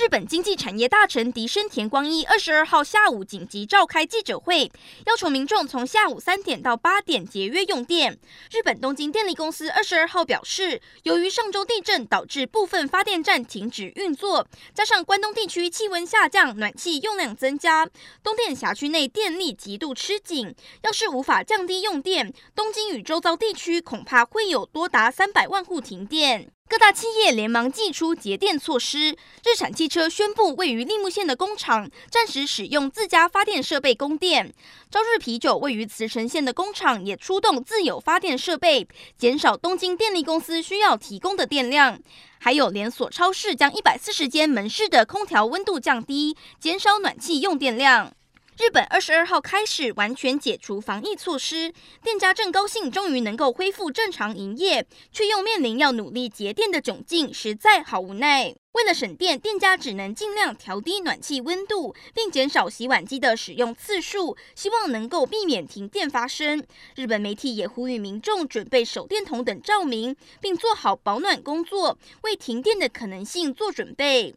日本经济产业大臣迪生田光一二十二号下午紧急召开记者会，要求民众从下午三点到八点节约用电。日本东京电力公司二十二号表示，由于上周地震导致部分发电站停止运作，加上关东地区气温下降，暖气用量增加，东电辖区内电力极度吃紧。要是无法降低用电，东京与周遭地区恐怕会有多达三百万户停电。各大企业连忙祭出节电措施。日产汽车宣布，位于立木县的工厂暂时使用自家发电设备供电。朝日啤酒位于茨城县的工厂也出动自有发电设备，减少东京电力公司需要提供的电量。还有连锁超市将一百四十间门市的空调温度降低，减少暖气用电量。日本二十二号开始完全解除防疫措施，店家正高兴终于能够恢复正常营业，却又面临要努力节电的窘境，实在好无奈。为了省电，店家只能尽量调低暖气温度，并减少洗碗机的使用次数，希望能够避免停电发生。日本媒体也呼吁民众准备手电筒等照明，并做好保暖工作，为停电的可能性做准备。